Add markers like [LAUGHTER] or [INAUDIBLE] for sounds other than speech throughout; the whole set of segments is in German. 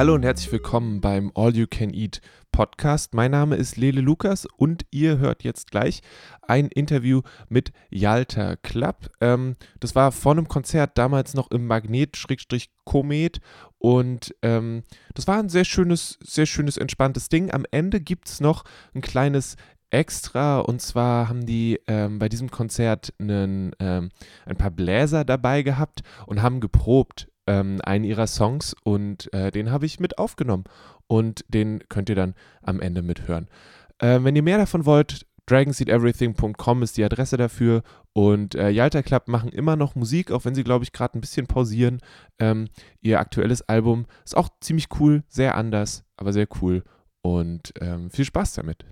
Hallo und herzlich willkommen beim All You Can Eat Podcast. Mein Name ist Lele Lukas und ihr hört jetzt gleich ein Interview mit Yalta Club. Ähm, das war vor einem Konzert damals noch im Magnet-Komet und ähm, das war ein sehr schönes, sehr schönes, entspanntes Ding. Am Ende gibt es noch ein kleines extra und zwar haben die ähm, bei diesem Konzert einen, ähm, ein paar Bläser dabei gehabt und haben geprobt ähm, einen ihrer Songs und äh, den habe ich mit aufgenommen und den könnt ihr dann am Ende mithören. Äh, wenn ihr mehr davon wollt, dragonseedeverything.com ist die Adresse dafür und äh, Yalta Club machen immer noch Musik, auch wenn sie, glaube ich, gerade ein bisschen pausieren. Ähm, ihr aktuelles Album ist auch ziemlich cool, sehr anders, aber sehr cool und ähm, viel Spaß damit.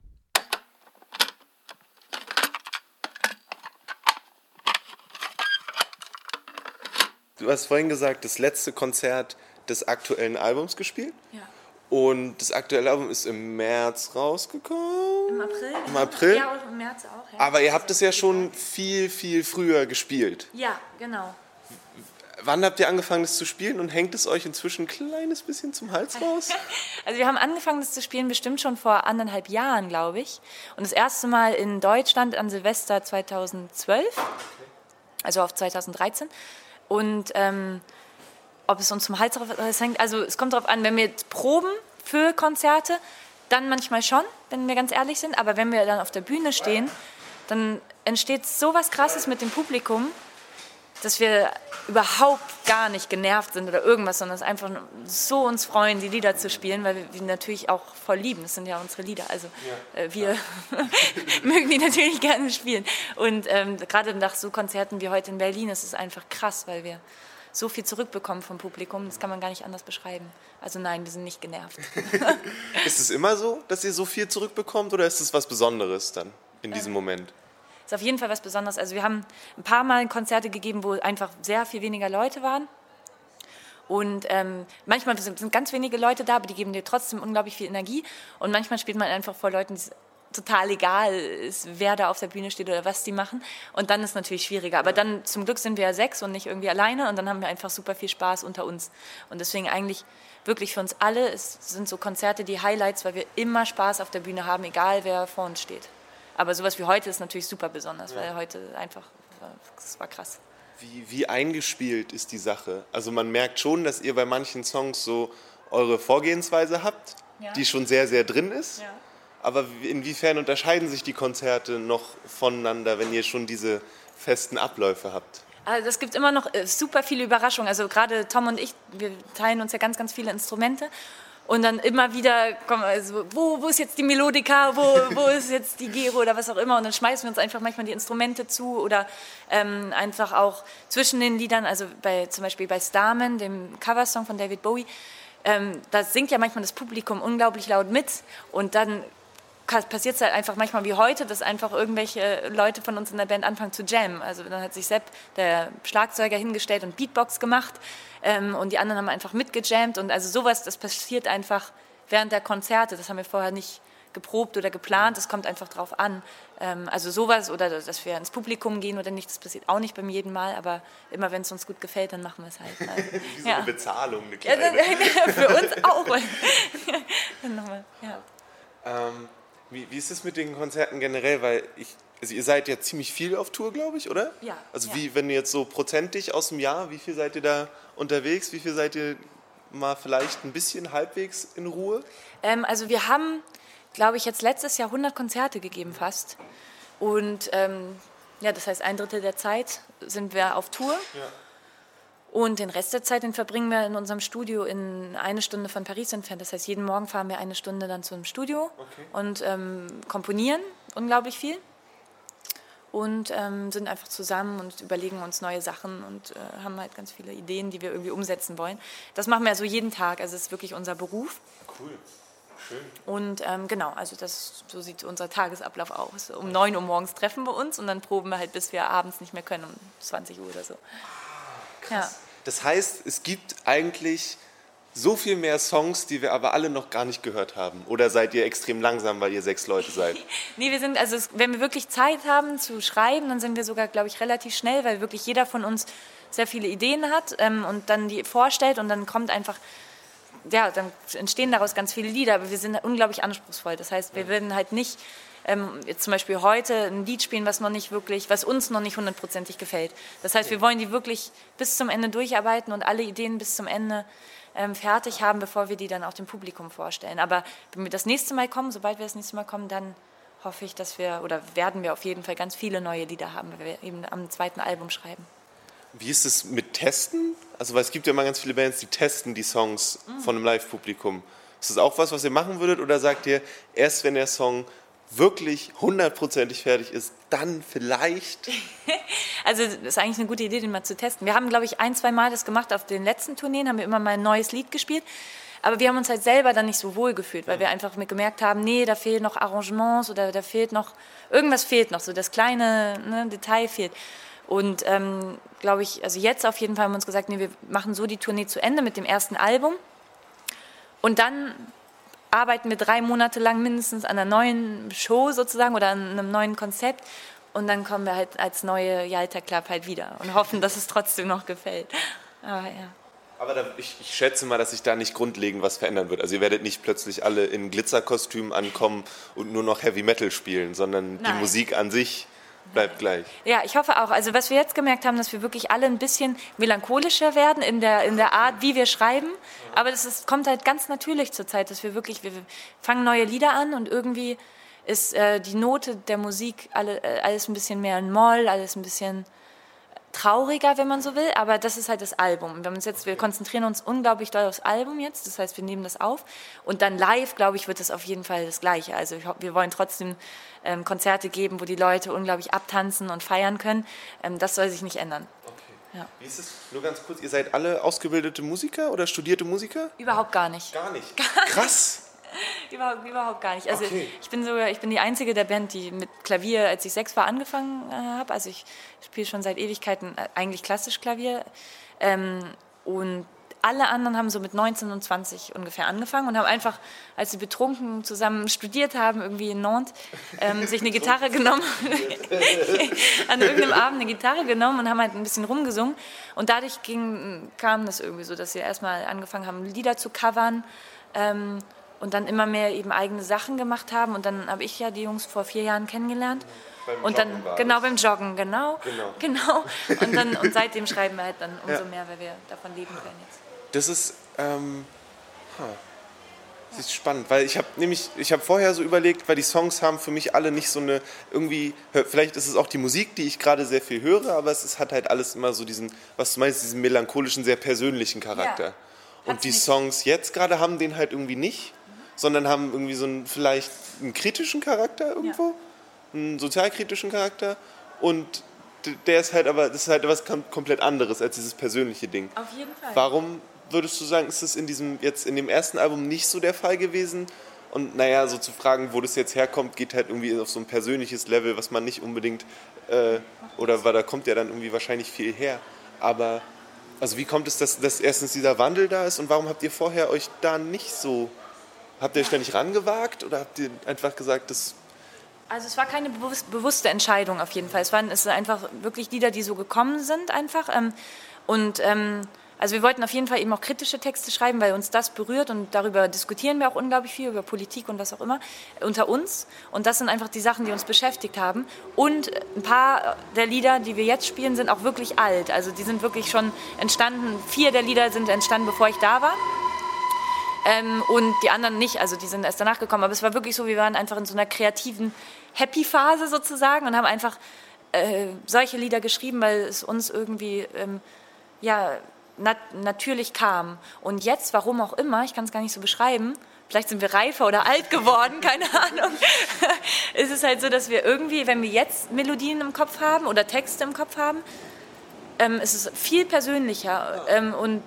Du hast vorhin gesagt, das letzte Konzert des aktuellen Albums gespielt. Ja. Und das aktuelle Album ist im März rausgekommen. Im April? Im April? Ja, und im März auch. Ja. Aber ihr habt es ja schon viel, viel früher gespielt. Ja, genau. Wann habt ihr angefangen, das zu spielen und hängt es euch inzwischen ein kleines bisschen zum Hals [LAUGHS] raus? Also wir haben angefangen, das zu spielen bestimmt schon vor anderthalb Jahren, glaube ich. Und das erste Mal in Deutschland an Silvester 2012, also auf 2013. Und ähm, ob es uns zum Hals hängt, also es kommt darauf an, wenn wir jetzt proben für Konzerte, dann manchmal schon, wenn wir ganz ehrlich sind. Aber wenn wir dann auf der Bühne stehen, dann entsteht so was Krasses mit dem Publikum, dass wir überhaupt gar nicht genervt sind oder irgendwas, sondern es einfach so uns freuen, die Lieder zu spielen, weil wir die natürlich auch voll lieben. Das sind ja unsere Lieder. Also Ja, äh, wir [LAUGHS] mögen die natürlich gerne spielen. Und ähm, gerade nach so Konzerten wie heute in Berlin ist es einfach krass, weil wir so viel zurückbekommen vom Publikum. Das kann man gar nicht anders beschreiben. Also nein, wir sind nicht genervt. [LAUGHS] Ist es immer so, dass ihr so viel zurückbekommt oder ist es was Besonderes dann in diesem Moment? Ist auf jeden Fall was Besonderes. Also wir haben ein paar Mal Konzerte gegeben, wo einfach sehr viel weniger Leute waren. Und ähm, manchmal sind, ganz wenige Leute da, aber die geben dir trotzdem unglaublich viel Energie. Und manchmal spielt man einfach vor Leuten, die total egal ist, wer da auf der Bühne steht oder was die machen. Und dann ist es natürlich schwieriger. Aber dann zum Glück sind wir ja sechs und nicht irgendwie alleine. Und dann haben wir einfach super viel Spaß unter uns. Und deswegen eigentlich wirklich für uns alle es sind so Konzerte die Highlights, weil wir immer Spaß auf der Bühne haben, egal wer vor uns steht. Aber sowas wie heute ist natürlich super besonders, weil heute einfach, das war krass. Wie, wie eingespielt ist die Sache? Also man merkt schon, dass ihr bei manchen Songs so eure Vorgehensweise habt, Ja. die schon sehr, sehr drin ist. Ja. Aber inwiefern unterscheiden sich die Konzerte noch voneinander, wenn ihr schon diese festen Abläufe habt? Also es gibt immer noch äh, super viele Überraschungen. Also gerade Tom und ich, wir teilen uns ja ganz, ganz viele Instrumente. Und dann immer wieder kommen, also, wo, wo ist jetzt die Melodika, wo, wo ist jetzt die Gero oder was auch immer. Und dann schmeißen wir uns einfach manchmal die Instrumente zu oder ähm, einfach auch zwischen den Liedern, also bei, zum Beispiel bei Starman, dem Coversong von David Bowie, ähm, da singt ja manchmal das Publikum unglaublich laut mit. Und dann passiert es halt einfach manchmal wie heute, dass einfach irgendwelche Leute von uns in der Band anfangen zu jammen. Also dann hat sich Sepp, der Schlagzeuger, hingestellt und Beatbox gemacht ähm, und die anderen haben einfach mitgejammt und also sowas, das passiert einfach während der Konzerte. Das haben wir vorher nicht geprobt oder geplant, das kommt einfach drauf an. Ähm, also sowas oder dass wir ins Publikum gehen oder nicht, das passiert auch nicht beim jeden Mal, aber immer wenn es uns gut gefällt, dann machen wir es halt. Also, [LAUGHS] Wie so ja. eine Bezahlung, eine Ja, kleine. [LAUGHS] das- Für uns auch. [LAUGHS] Dann nochmal, ja. Ähm, wie, wie ist es mit den Konzerten generell? Weil ich, also ihr seid ja ziemlich viel auf Tour, glaube ich, oder? Ja, Also ja. wie, wenn ihr jetzt so prozentig aus dem Jahr, wie viel seid ihr da unterwegs? Wie viel seid ihr mal vielleicht ein bisschen halbwegs in Ruhe? Ähm, also wir haben, glaube ich, jetzt letztes Jahr 100 Konzerte gegeben fast. Und ähm, ja, das heißt, ein Drittel der Zeit sind wir auf Tour. Und den Rest der Zeit, den verbringen wir in unserem Studio in eine Stunde von Paris entfernt. Das heißt, jeden Morgen fahren wir eine Stunde dann zum Studio und ähm, komponieren unglaublich viel. Und ähm, sind einfach zusammen und überlegen uns neue Sachen und äh, haben halt ganz viele Ideen, die wir irgendwie umsetzen wollen. Das machen wir also jeden Tag. Also es ist wirklich unser Beruf. Cool. Schön. Und ähm, genau, also das, so sieht unser Tagesablauf aus. Um 9 Uhr morgens treffen wir uns und dann proben wir halt, bis wir abends nicht mehr können, um 20 Uhr oder so. Ja. Das heißt, es gibt eigentlich so viel mehr Songs, die wir aber alle noch gar nicht gehört haben? Oder seid ihr extrem langsam, weil ihr sechs Leute seid? [LAUGHS] nee, wir sind, also wenn wir wirklich Zeit haben zu schreiben, dann sind wir sogar, glaube ich, relativ schnell, weil wirklich jeder von uns sehr viele Ideen hat ähm, und dann die vorstellt und dann kommt einfach, ja, dann entstehen daraus ganz viele Lieder, aber wir sind unglaublich anspruchsvoll. Das heißt, wir werden halt nicht ähm, zum Beispiel heute ein Lied spielen, was noch nicht wirklich, was uns noch nicht hundertprozentig gefällt. Das heißt, wir wollen die wirklich bis zum Ende durcharbeiten und alle Ideen bis zum Ende ähm, fertig haben, bevor wir die dann auch dem Publikum vorstellen. Aber wenn wir das nächste Mal kommen, sobald wir das nächste Mal kommen, dann hoffe ich, dass wir oder werden wir auf jeden Fall ganz viele neue Lieder haben, weil wir eben am zweiten Album schreiben. Wie ist es mit Testen? Also, weil es gibt ja immer ganz viele Bands, die testen die Songs mhm. von einem Live-Publikum. Ist das auch was, was ihr machen würdet? Oder sagt ihr, erst wenn der Song wirklich hundertprozentig fertig ist, dann vielleicht. [LAUGHS] also das ist eigentlich eine gute Idee, den mal zu testen. Wir haben, glaube ich, ein, zwei Mal das gemacht auf den letzten Tourneen, haben wir immer mal ein neues Lied gespielt. Aber wir haben uns halt selber dann nicht so wohl gefühlt, weil wir einfach gemerkt haben, nee, da fehlen noch Arrangements oder da fehlt noch, irgendwas fehlt noch, so das kleine ne, Detail fehlt. Und ähm, glaube ich, also jetzt auf jeden Fall haben wir uns gesagt, nee, wir machen so die Tournee zu Ende mit dem ersten Album. Und dann arbeiten wir drei Monate lang mindestens an einer neuen Show sozusagen oder an einem neuen Konzept. Und dann kommen wir halt als neue Yalta Club halt wieder und hoffen, dass es trotzdem noch gefällt. Aber ja. Aber da, ich, ich, schätze mal, dass sich da nicht grundlegend was verändern wird. Also ihr werdet nicht plötzlich alle in Glitzerkostümen ankommen und nur noch Heavy Metal spielen, sondern Nein. die Musik an sich bleibt gleich. Ja, ich hoffe auch. Also was wir jetzt gemerkt haben, dass wir wirklich alle ein bisschen melancholischer werden in der, in der Art, wie wir schreiben. Aber das ist, kommt halt ganz natürlich zur Zeit, dass wir wirklich, wir fangen neue Lieder an und irgendwie ist äh, die Note der Musik alle, äh, alles ein bisschen mehr in Moll, alles ein bisschen trauriger, wenn man so will, aber das ist halt das Album. Wir, uns jetzt, wir konzentrieren uns unglaublich doll aufs Album jetzt, das heißt, wir nehmen das auf und dann live, glaube ich, wird es auf jeden Fall das Gleiche. Also ich, wir wollen trotzdem ähm, Konzerte geben, wo die Leute unglaublich abtanzen und feiern können. Ähm, das soll sich nicht ändern. Okay. Ja. Wie ist es, nur ganz kurz, ihr seid alle ausgebildete Musiker oder studierte Musiker? Überhaupt gar nicht. Gar nicht? Gar Krass! [LAUGHS] überhaupt, überhaupt gar nicht. Also okay. ich bin sogar, ich bin die einzige der Band, die mit Klavier, als ich sechs war, angefangen äh, habe. Also ich spiele schon seit Ewigkeiten äh, eigentlich klassisch Klavier. Ähm, und alle anderen haben so mit 19 und 20 ungefähr angefangen und haben einfach, als sie betrunken zusammen studiert haben, irgendwie in Nantes, ähm, sich eine [LAUGHS] Gitarre genommen, [LAUGHS] an irgendeinem Abend eine Gitarre genommen und haben halt ein bisschen rumgesungen. Und dadurch ging, kam das irgendwie so, dass sie erstmal angefangen haben, Lieder zu covern. Ähm, und dann immer mehr eben eigene Sachen gemacht haben. Und dann habe ich ja die Jungs vor vier Jahren kennengelernt. Beim und dann genau beim Joggen, genau, genau, [LAUGHS] genau. Und dann und seitdem [LAUGHS] schreiben wir halt dann umso ja. mehr, weil wir davon leben können jetzt. Das ist, ähm, huh. das ist spannend, weil ich habe nämlich, ich habe vorher so überlegt, weil die Songs haben für mich alle nicht so eine irgendwie, vielleicht ist es auch die Musik, die ich gerade sehr viel höre, aber es ist, hat halt alles immer so diesen, was du meinst, diesen melancholischen, sehr persönlichen Charakter. Ja. Und die. Songs jetzt gerade haben den halt irgendwie nicht sondern haben irgendwie so einen vielleicht einen kritischen Charakter irgendwo, ja. einen sozialkritischen Charakter und der ist halt aber das ist halt was komplett anderes als dieses persönliche Ding. Auf jeden Fall. Warum würdest du sagen, ist das in diesem jetzt in dem ersten Album nicht so der Fall gewesen? Und naja, so zu fragen, wo das jetzt herkommt, geht halt irgendwie auf so ein persönliches Level, was man nicht unbedingt äh, oder weil da kommt ja dann irgendwie wahrscheinlich viel her. Aber also wie kommt es, dass, dass erstens dieser Wandel da ist und warum habt ihr vorher euch da nicht so Habt ihr euch da nicht rangewagt oder habt ihr einfach gesagt, das also es war keine bewusste Entscheidung auf jeden Fall. Es waren es einfach wirklich Lieder, die so gekommen sind einfach. Ähm, und ähm, also wir wollten auf jeden Fall eben auch kritische Texte schreiben, weil uns das berührt und darüber diskutieren wir auch unglaublich viel, über Politik und was auch immer, unter uns. Und das sind einfach die Sachen, die uns beschäftigt haben. Und ein paar der Lieder, die wir jetzt spielen, sind auch wirklich alt. Also die sind wirklich schon entstanden, vier der Lieder sind entstanden, bevor ich da war. Ähm, und die anderen nicht, also die sind erst danach gekommen. Aber es war wirklich so, wir waren einfach in so einer kreativen Happy-Phase sozusagen und haben einfach äh, solche Lieder geschrieben, weil es uns irgendwie ähm, ja, nat natürlich kam. Und jetzt, warum auch immer, ich kann es gar nicht so beschreiben, vielleicht sind wir reifer oder alt geworden, [LAUGHS] keine Ahnung. [LAUGHS] es ist halt so, dass wir irgendwie, wenn wir jetzt Melodien im Kopf haben oder Texte im Kopf haben, ähm, es ist viel persönlicher ähm, und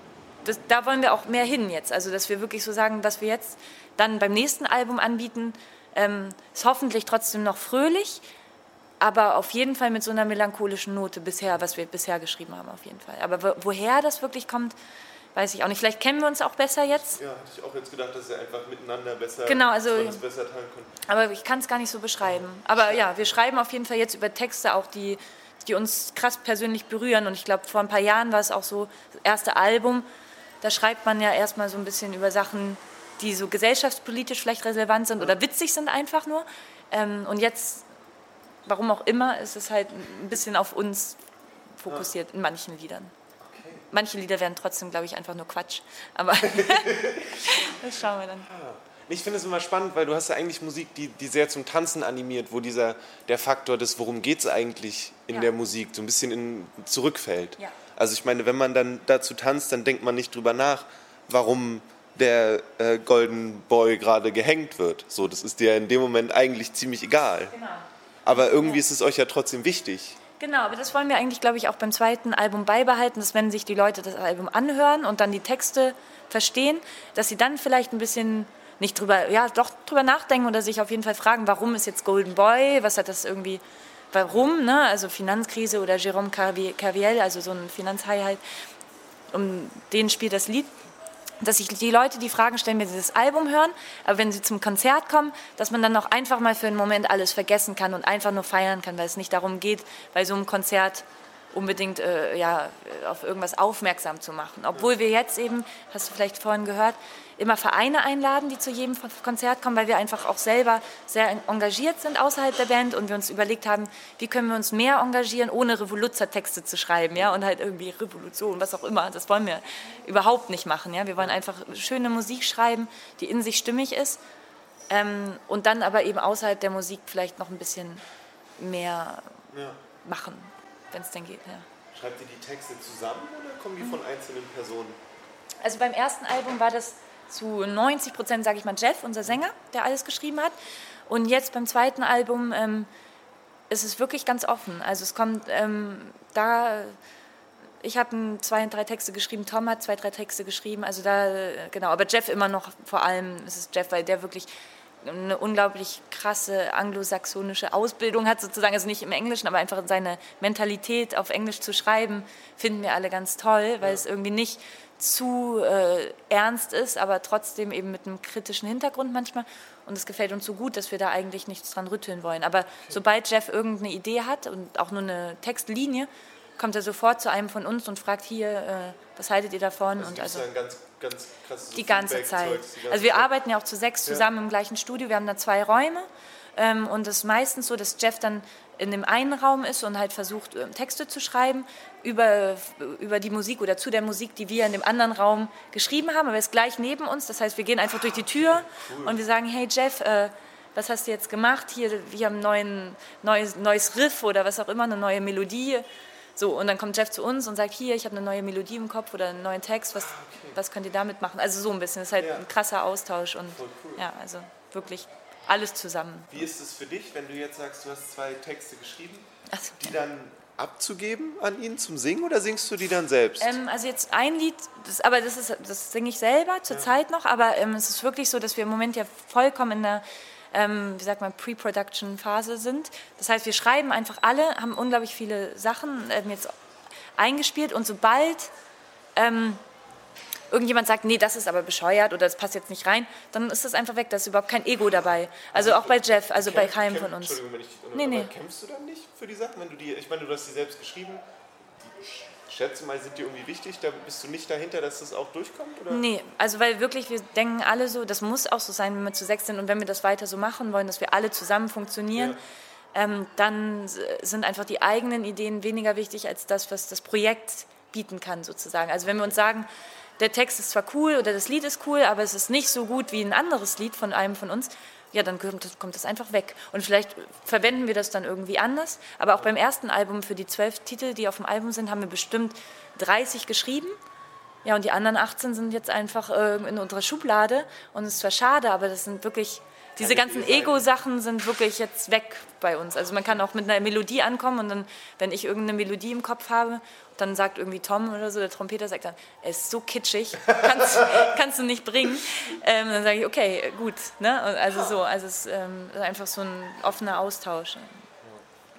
das, da wollen wir auch mehr hin jetzt. Also, dass wir wirklich so sagen, was wir jetzt dann beim nächsten Album anbieten, ähm, ist hoffentlich trotzdem noch fröhlich, aber auf jeden Fall mit so einer melancholischen Note bisher, was wir bisher geschrieben haben, auf jeden Fall. Aber woher das wirklich kommt, weiß ich auch nicht. Vielleicht kennen wir uns auch besser jetzt. Ja, hatte ich auch jetzt gedacht, dass ihr einfach miteinander besser, Genau, also- besser teilen könnt. Aber ich kann es gar nicht so beschreiben. Aber ja, wir schreiben auf jeden Fall jetzt über Texte auch, die, die uns krass persönlich berühren. Und ich glaube, vor ein paar Jahren war es auch so, das erste Album, da schreibt man ja erstmal so ein bisschen über Sachen, die so gesellschaftspolitisch vielleicht relevant sind oder witzig sind einfach nur. Ähm, und jetzt, warum auch immer, ist es halt ein bisschen auf uns fokussiert in manchen Liedern. Manche Lieder werden trotzdem, glaube ich, einfach nur Quatsch. Aber [LAUGHS] das schauen wir dann. Ich finde es immer spannend, weil du hast ja eigentlich Musik, die, die sehr zum Tanzen animiert, wo dieser der Faktor des, worum geht es eigentlich in Ja. der Musik, so ein bisschen in, zurückfällt. Ja. Also ich meine, wenn man dann dazu tanzt, dann denkt man nicht drüber nach, warum der äh, Golden Boy gerade gehängt wird. So, das ist dir in dem Moment eigentlich ziemlich egal. Genau. Aber irgendwie ist es euch ja trotzdem wichtig. Genau, aber das wollen wir eigentlich, glaube ich, auch beim zweiten Album beibehalten, dass wenn sich die Leute das Album anhören und dann die Texte verstehen, dass sie dann vielleicht ein bisschen nicht drüber, ja, doch drüber nachdenken oder sich auf jeden Fall fragen, warum ist jetzt Golden Boy, was hat das irgendwie, warum, ne? Also Finanzkrise oder Jérôme Carvi- Carviel, also so ein Finanzhai halt, um den spielt das Lied dass sich die Leute die Fragen stellen, wenn sie das Album hören, aber wenn sie zum Konzert kommen, dass man dann auch einfach mal für einen Moment alles vergessen kann und einfach nur feiern kann, weil es nicht darum geht, bei so einem Konzert unbedingt äh, ja, auf irgendwas aufmerksam zu machen. Obwohl wir jetzt eben, hast du vielleicht vorhin gehört, immer Vereine einladen, die zu jedem Konzert kommen, weil wir einfach auch selber sehr engagiert sind außerhalb der Band und wir uns überlegt haben, wie können wir uns mehr engagieren, ohne Revoluzzer-Texte zu schreiben, ja, und halt irgendwie Revolution, was auch immer. Das wollen wir überhaupt nicht machen, ja. Wir wollen einfach schöne Musik schreiben, die in sich stimmig ist ähm, und dann aber eben außerhalb der Musik vielleicht noch ein bisschen mehr machen, wenn es denn geht, ja. Schreibt ihr die Texte zusammen oder kommen die von einzelnen Personen? Also beim ersten Album war das zu 90 Prozent, sage ich mal, Jeff, unser Sänger, der alles geschrieben hat. Und jetzt beim zweiten Album ähm, ist es wirklich ganz offen. Also es kommt ähm, da, ich habe zwei, drei Texte geschrieben, Tom hat zwei, drei Texte geschrieben. Also da, äh, genau, aber Jeff immer noch vor allem, ist es Jeff, weil der wirklich eine unglaublich krasse anglosaxonische Ausbildung hat, sozusagen, also nicht im Englischen, aber einfach seine Mentalität auf Englisch zu schreiben, finden wir alle ganz toll, weil es irgendwie nicht zu äh, ernst ist, aber trotzdem eben mit einem kritischen Hintergrund manchmal. Und es gefällt uns so gut, dass wir da eigentlich nichts dran rütteln wollen. Aber sobald Jeff irgendeine Idee hat und auch nur eine Textlinie, kommt er sofort zu einem von uns und fragt hier, äh, was haltet ihr davon? und gibt's also ganz, ganz krasses die ganze Zeit. die ganze Also wir Zeit? arbeiten ja auch zu sechs zusammen im gleichen Studio. Wir haben da zwei Räume. Ähm, und es ist meistens so, dass Jeff dann in dem einen Raum ist und halt versucht, ähm, Texte zu schreiben über, über die Musik oder zu der Musik, die wir in dem anderen Raum geschrieben haben. Aber er ist gleich neben uns. Das heißt, wir gehen einfach durch die Tür und wir sagen, hey Jeff, äh, was hast du jetzt gemacht? Hier, wir haben ein neuen, neues, neues Riff oder was auch immer, eine neue Melodie. So, und dann kommt Jeff zu uns und sagt, hier, ich habe eine neue Melodie im Kopf oder einen neuen Text, was, was könnt ihr damit machen? Also so ein bisschen, das ist halt Ja. ein krasser Austausch und Voll cool. ja, also wirklich alles zusammen. Wie ist es für dich, wenn du jetzt sagst, du hast zwei Texte geschrieben, Also, die dann abzugeben an ihn zum Singen oder singst du die dann selbst? ähm, also jetzt ein Lied, das, aber das, ist, das singe ich selber zurzeit noch, aber ähm, es ist wirklich so, dass wir im Moment ja vollkommen in der ähm, wie sagt man, Pre-Production-Phase sind. Das heißt, wir schreiben einfach alle, haben unglaublich viele Sachen ähm, jetzt eingespielt und sobald ähm, irgendjemand sagt, nee, das ist aber bescheuert oder das passt jetzt nicht rein, dann ist das einfach weg, da ist überhaupt kein Ego dabei. Also auch bei Jeff, also bei Kämpf- keinem von uns. Entschuldigung, wenn ich. Nee, nee. Kämpfst du dann nicht für die Sachen, wenn du die. Ich meine, du hast die selbst geschrieben. Ich schätze mal, sind die irgendwie wichtig? Da bist du nicht dahinter, dass das auch durchkommt? Oder? Nee, also weil wirklich, wir denken alle so, das muss auch so sein, wenn wir zu sechs sind und wenn wir das weiter so machen wollen, dass wir alle zusammen funktionieren, ähm, dann sind einfach die eigenen Ideen weniger wichtig als das, was das Projekt bieten kann sozusagen. Also wenn wir uns sagen, der Text ist zwar cool oder das Lied ist cool, aber es ist nicht so gut wie ein anderes Lied von einem von uns, ja, dann kommt das, kommt das einfach weg. Und vielleicht verwenden wir das dann irgendwie anders. Aber auch beim ersten Album, für die zwölf Titel, die auf dem Album sind, haben wir bestimmt 30 geschrieben. Ja, und die anderen 18 sind jetzt einfach äh, in unserer Schublade. Und es ist zwar schade, aber das sind wirklich, diese ganzen. Ego-Sachen sind wirklich jetzt weg bei uns. Also man kann auch mit einer Melodie ankommen und dann, wenn ich irgendeine Melodie im Kopf habe, dann sagt irgendwie Tom oder so, der Trompeter sagt dann, es ist so kitschig, [LAUGHS] kannst, kannst du nicht bringen. Ähm, dann sage ich, okay, gut. Ne? Also so, also es ähm, ist einfach so ein offener Austausch.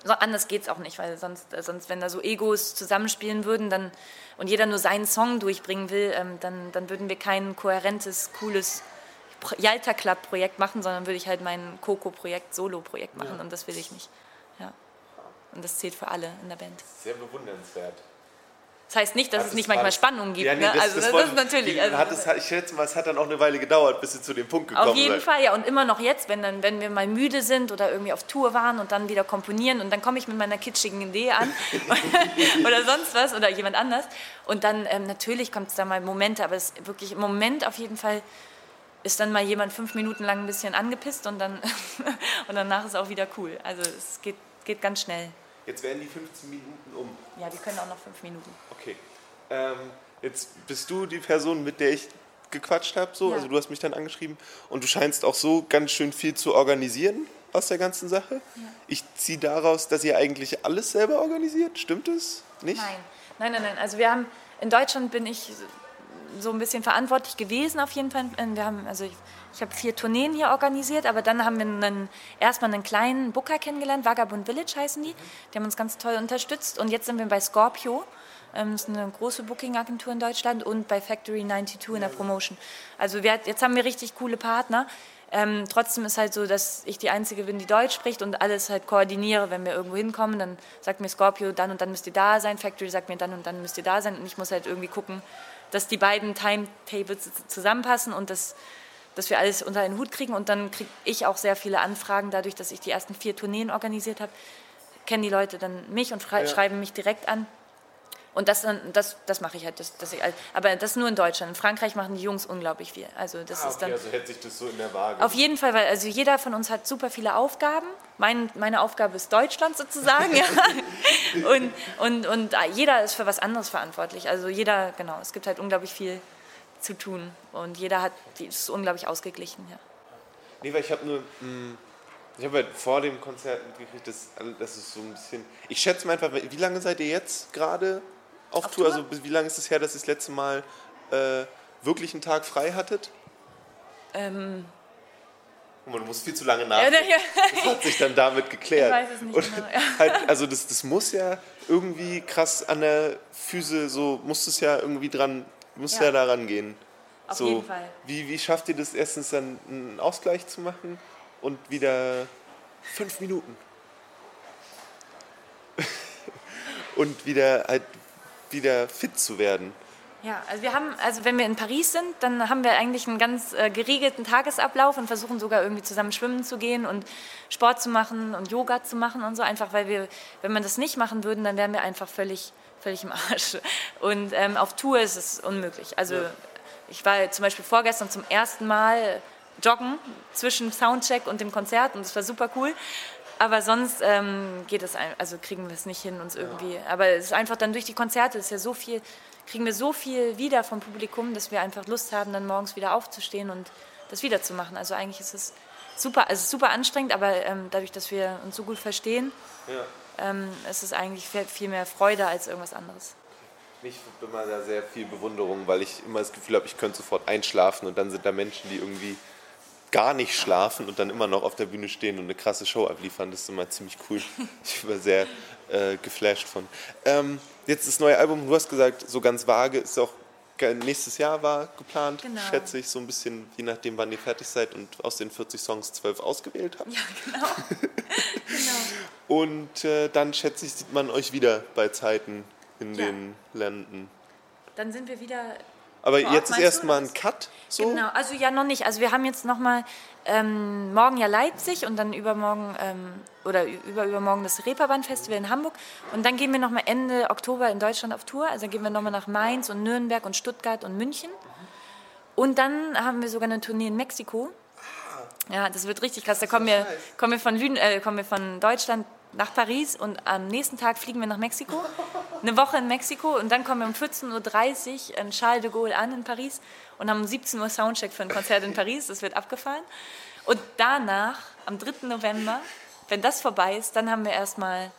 so, anders geht es auch nicht, weil sonst, äh, sonst, wenn da so Egos zusammenspielen würden dann, und jeder nur seinen Song durchbringen will, ähm, dann, dann würden wir kein kohärentes, cooles Yalta Club Projekt machen, sondern würde ich halt mein Coco-Projekt, Solo-Projekt machen ja. und das will ich nicht. Ja. Und das zählt für alle in der Band. Sehr bewundernswert. Das heißt nicht, dass hat es nicht manchmal Spannungen gibt. Ja, nee, ne? das, also das, das, ist natürlich. Also, hat es, ich schätze mal, es hat dann auch eine Weile gedauert, bis sie zu dem Punkt gekommen Auf jeden seid. Fall, ja. Und immer noch jetzt, wenn, dann, wenn wir mal müde sind oder irgendwie auf Tour waren und dann wieder komponieren und dann komme ich mit meiner kitschigen Idee an [LAUGHS] oder sonst was oder jemand anders. Und dann ähm, natürlich kommt es da mal Momente, aber es ist wirklich im Moment auf jeden Fall ist dann mal jemand fünf Minuten lang ein bisschen angepisst und dann [LAUGHS] und danach ist auch wieder cool. Also es geht, geht ganz schnell. Jetzt werden die 15 Minuten um. Ja, die können auch noch fünf Minuten. Okay. Ähm, jetzt bist du die Person, mit der ich gequatscht habe. So. Ja. Also du hast mich dann angeschrieben und du scheinst auch so ganz schön viel zu organisieren aus der ganzen Sache. Ja. Ich ziehe daraus, dass ihr eigentlich alles selber organisiert. Stimmt es nicht? Nein, nein, nein, nein. Also wir haben in Deutschland bin ich so ein bisschen verantwortlich gewesen auf jeden Fall. Wir haben also ich, ich habe vier Tourneen hier organisiert, aber dann haben wir einen, erstmal einen kleinen Booker kennengelernt, Vagabond Village heißen die. Die haben uns ganz toll unterstützt und jetzt sind wir bei Scorpio. Ähm, das ist eine große Booking-Agentur in Deutschland und bei Factory 92 in der Promotion. Also wir, jetzt haben wir richtig coole Partner. Ähm, trotzdem ist halt so, dass ich die Einzige bin, die Deutsch spricht und alles halt koordiniere. Wenn wir irgendwo hinkommen, dann sagt mir Scorpio, dann und dann müsst ihr da sein. Factory sagt mir, dann und dann müsst ihr da sein. Und ich muss halt irgendwie gucken, dass die beiden Timetables zusammenpassen und dass dass wir alles unter einen Hut kriegen. Und dann kriege ich auch sehr viele Anfragen, dadurch, dass ich die ersten vier Tourneen organisiert habe, kennen die Leute dann mich und ja. schreiben mich direkt an. Und das, das, das mache ich halt. Das, das ich, aber das nur in Deutschland. In Frankreich machen die Jungs unglaublich viel. Also, das ah, ist dann, also hält sich das so in der Waage. Auf jeden Fall, weil also jeder von uns hat super viele Aufgaben. Mein, meine Aufgabe ist Deutschland sozusagen. [LAUGHS] ja. und, und, und jeder ist für was anderes verantwortlich. Also jeder, genau, es gibt halt unglaublich viel zu tun. Und jeder hat, ist unglaublich ausgeglichen. Ja. Nee, weil ich habe nur, hm, ich habe halt vor dem Konzert mitgekriegt, dass das ist so ein bisschen, ich schätze mal einfach, wie lange seid ihr jetzt gerade auf, auf Tour? Tour? Also wie lange ist es her, dass ihr das letzte Mal äh, wirklich einen Tag frei hattet? Ähm, du musst viel zu lange nachdenken. Ja. Das hat sich dann damit geklärt. Ich weiß es nicht genau, ja. [LAUGHS] halt, also das, das muss ja irgendwie krass an der Füße, so muss es ja irgendwie dran musst ja, ja da rangehen. Auf so, jeden Fall. Wie, wie schafft ihr das erstens dann einen Ausgleich zu machen und wieder fünf Minuten? [LAUGHS] und wieder halt wieder fit zu werden. Ja, also wir haben, also wenn wir in Paris sind, dann haben wir eigentlich einen ganz äh, geregelten Tagesablauf und versuchen sogar irgendwie zusammen schwimmen zu gehen und Sport zu machen und Yoga zu machen und so, einfach weil wir, wenn wir das nicht machen würden, dann wären wir einfach völlig völlig im Arsch. Und ähm, auf Tour ist es unmöglich. Also ja. ich war zum Beispiel vorgestern zum ersten Mal joggen zwischen Soundcheck und dem Konzert und das war super cool. Aber sonst ähm, geht es, also kriegen wir es nicht hin, uns irgendwie. Aber es ist einfach dann durch die Konzerte, ist ja so viel, kriegen wir so viel wieder vom Publikum, dass wir einfach Lust haben, dann morgens wieder aufzustehen und das wiederzumachen. Also eigentlich ist es super, also super anstrengend, aber ähm, dadurch, dass wir uns so gut verstehen, ja ähm, es ist eigentlich viel mehr Freude als irgendwas anderes. Ich habe immer da sehr viel Bewunderung, weil ich immer das Gefühl habe, ich könnte sofort einschlafen und dann sind da Menschen, die irgendwie gar nicht schlafen und dann immer noch auf der Bühne stehen und eine krasse Show abliefern. Das ist immer ziemlich cool. [LAUGHS] Ich war sehr äh, geflasht von. Ähm, jetzt das neue Album, du hast gesagt, so ganz vage, ist auch nächstes Jahr war geplant, genau. schätze ich, so ein bisschen, je nachdem, wann ihr fertig seid und aus den 40 Songs 12 ausgewählt habt. Ja, genau. [LAUGHS] genau. Und äh, dann, schätze ich, sieht man euch wieder bei Zeiten in ja. den Ländern. Dann sind wir wieder. Aber jetzt ist erstmal ein Cut. So? Genau, also ja noch nicht. Also wir haben jetzt nochmal ähm, morgen ja Leipzig und dann übermorgen ähm, oder über, übermorgen das Reeperbahn-Festival in Hamburg. Und dann gehen wir nochmal Ende Oktober in Deutschland auf Tour. Also gehen wir nochmal nach Mainz und Nürnberg und Stuttgart und München. Und dann haben wir sogar eine Tournee in Mexiko. Ja, das wird richtig krass. Da kommen wir, kommen wir, von, Lüden, äh, kommen wir von Deutschland nach Paris und am nächsten Tag fliegen wir nach Mexiko. Eine Woche in Mexiko und dann kommen wir um 14.30 Uhr in Charles de Gaulle an in Paris und haben um 17 Uhr Soundcheck für ein Konzert in Paris. Das wird abgefahren. Und danach, am 3. November, wenn das vorbei ist, dann haben wir erstmal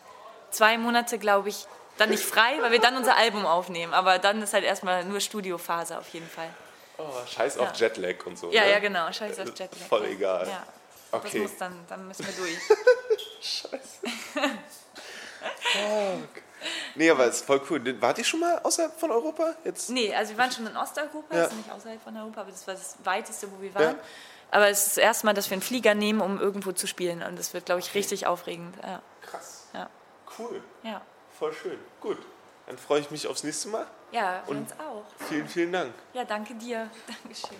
zwei Monate, glaube ich, dann nicht frei, weil wir dann unser Album aufnehmen. Aber dann ist halt erstmal nur Studiophase auf jeden Fall. Oh, scheiß auf ja. Jetlag und so. Ja, ne? ja, genau, scheiß auf Jetlag. Voll egal. Ja. Okay. Das muss dann, dann müssen wir durch. [LAUGHS] Scheiße. Nee, aber es ist voll cool. Wart ihr schon mal außerhalb von Europa? Jetzt? Nee, also wir waren schon in Osteuropa, Ja. ist nicht außerhalb von Europa, aber das war das weiteste, wo wir waren. Ja. Aber es ist das erste Mal, dass wir einen Flieger nehmen, um irgendwo zu spielen. Und das wird, glaube ich, richtig aufregend. Ja. Krass. Ja. Cool. Ja, Voll schön. Gut. Dann freue ich mich aufs nächste Mal. ja für Und- uns auch. Vielen, vielen Dank. Ja, danke dir. [LAUGHS] Dankeschön.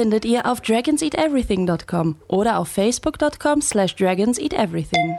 Findet ihr auf dragonseateverything.com oder auf facebook.com slash dragonseateverything.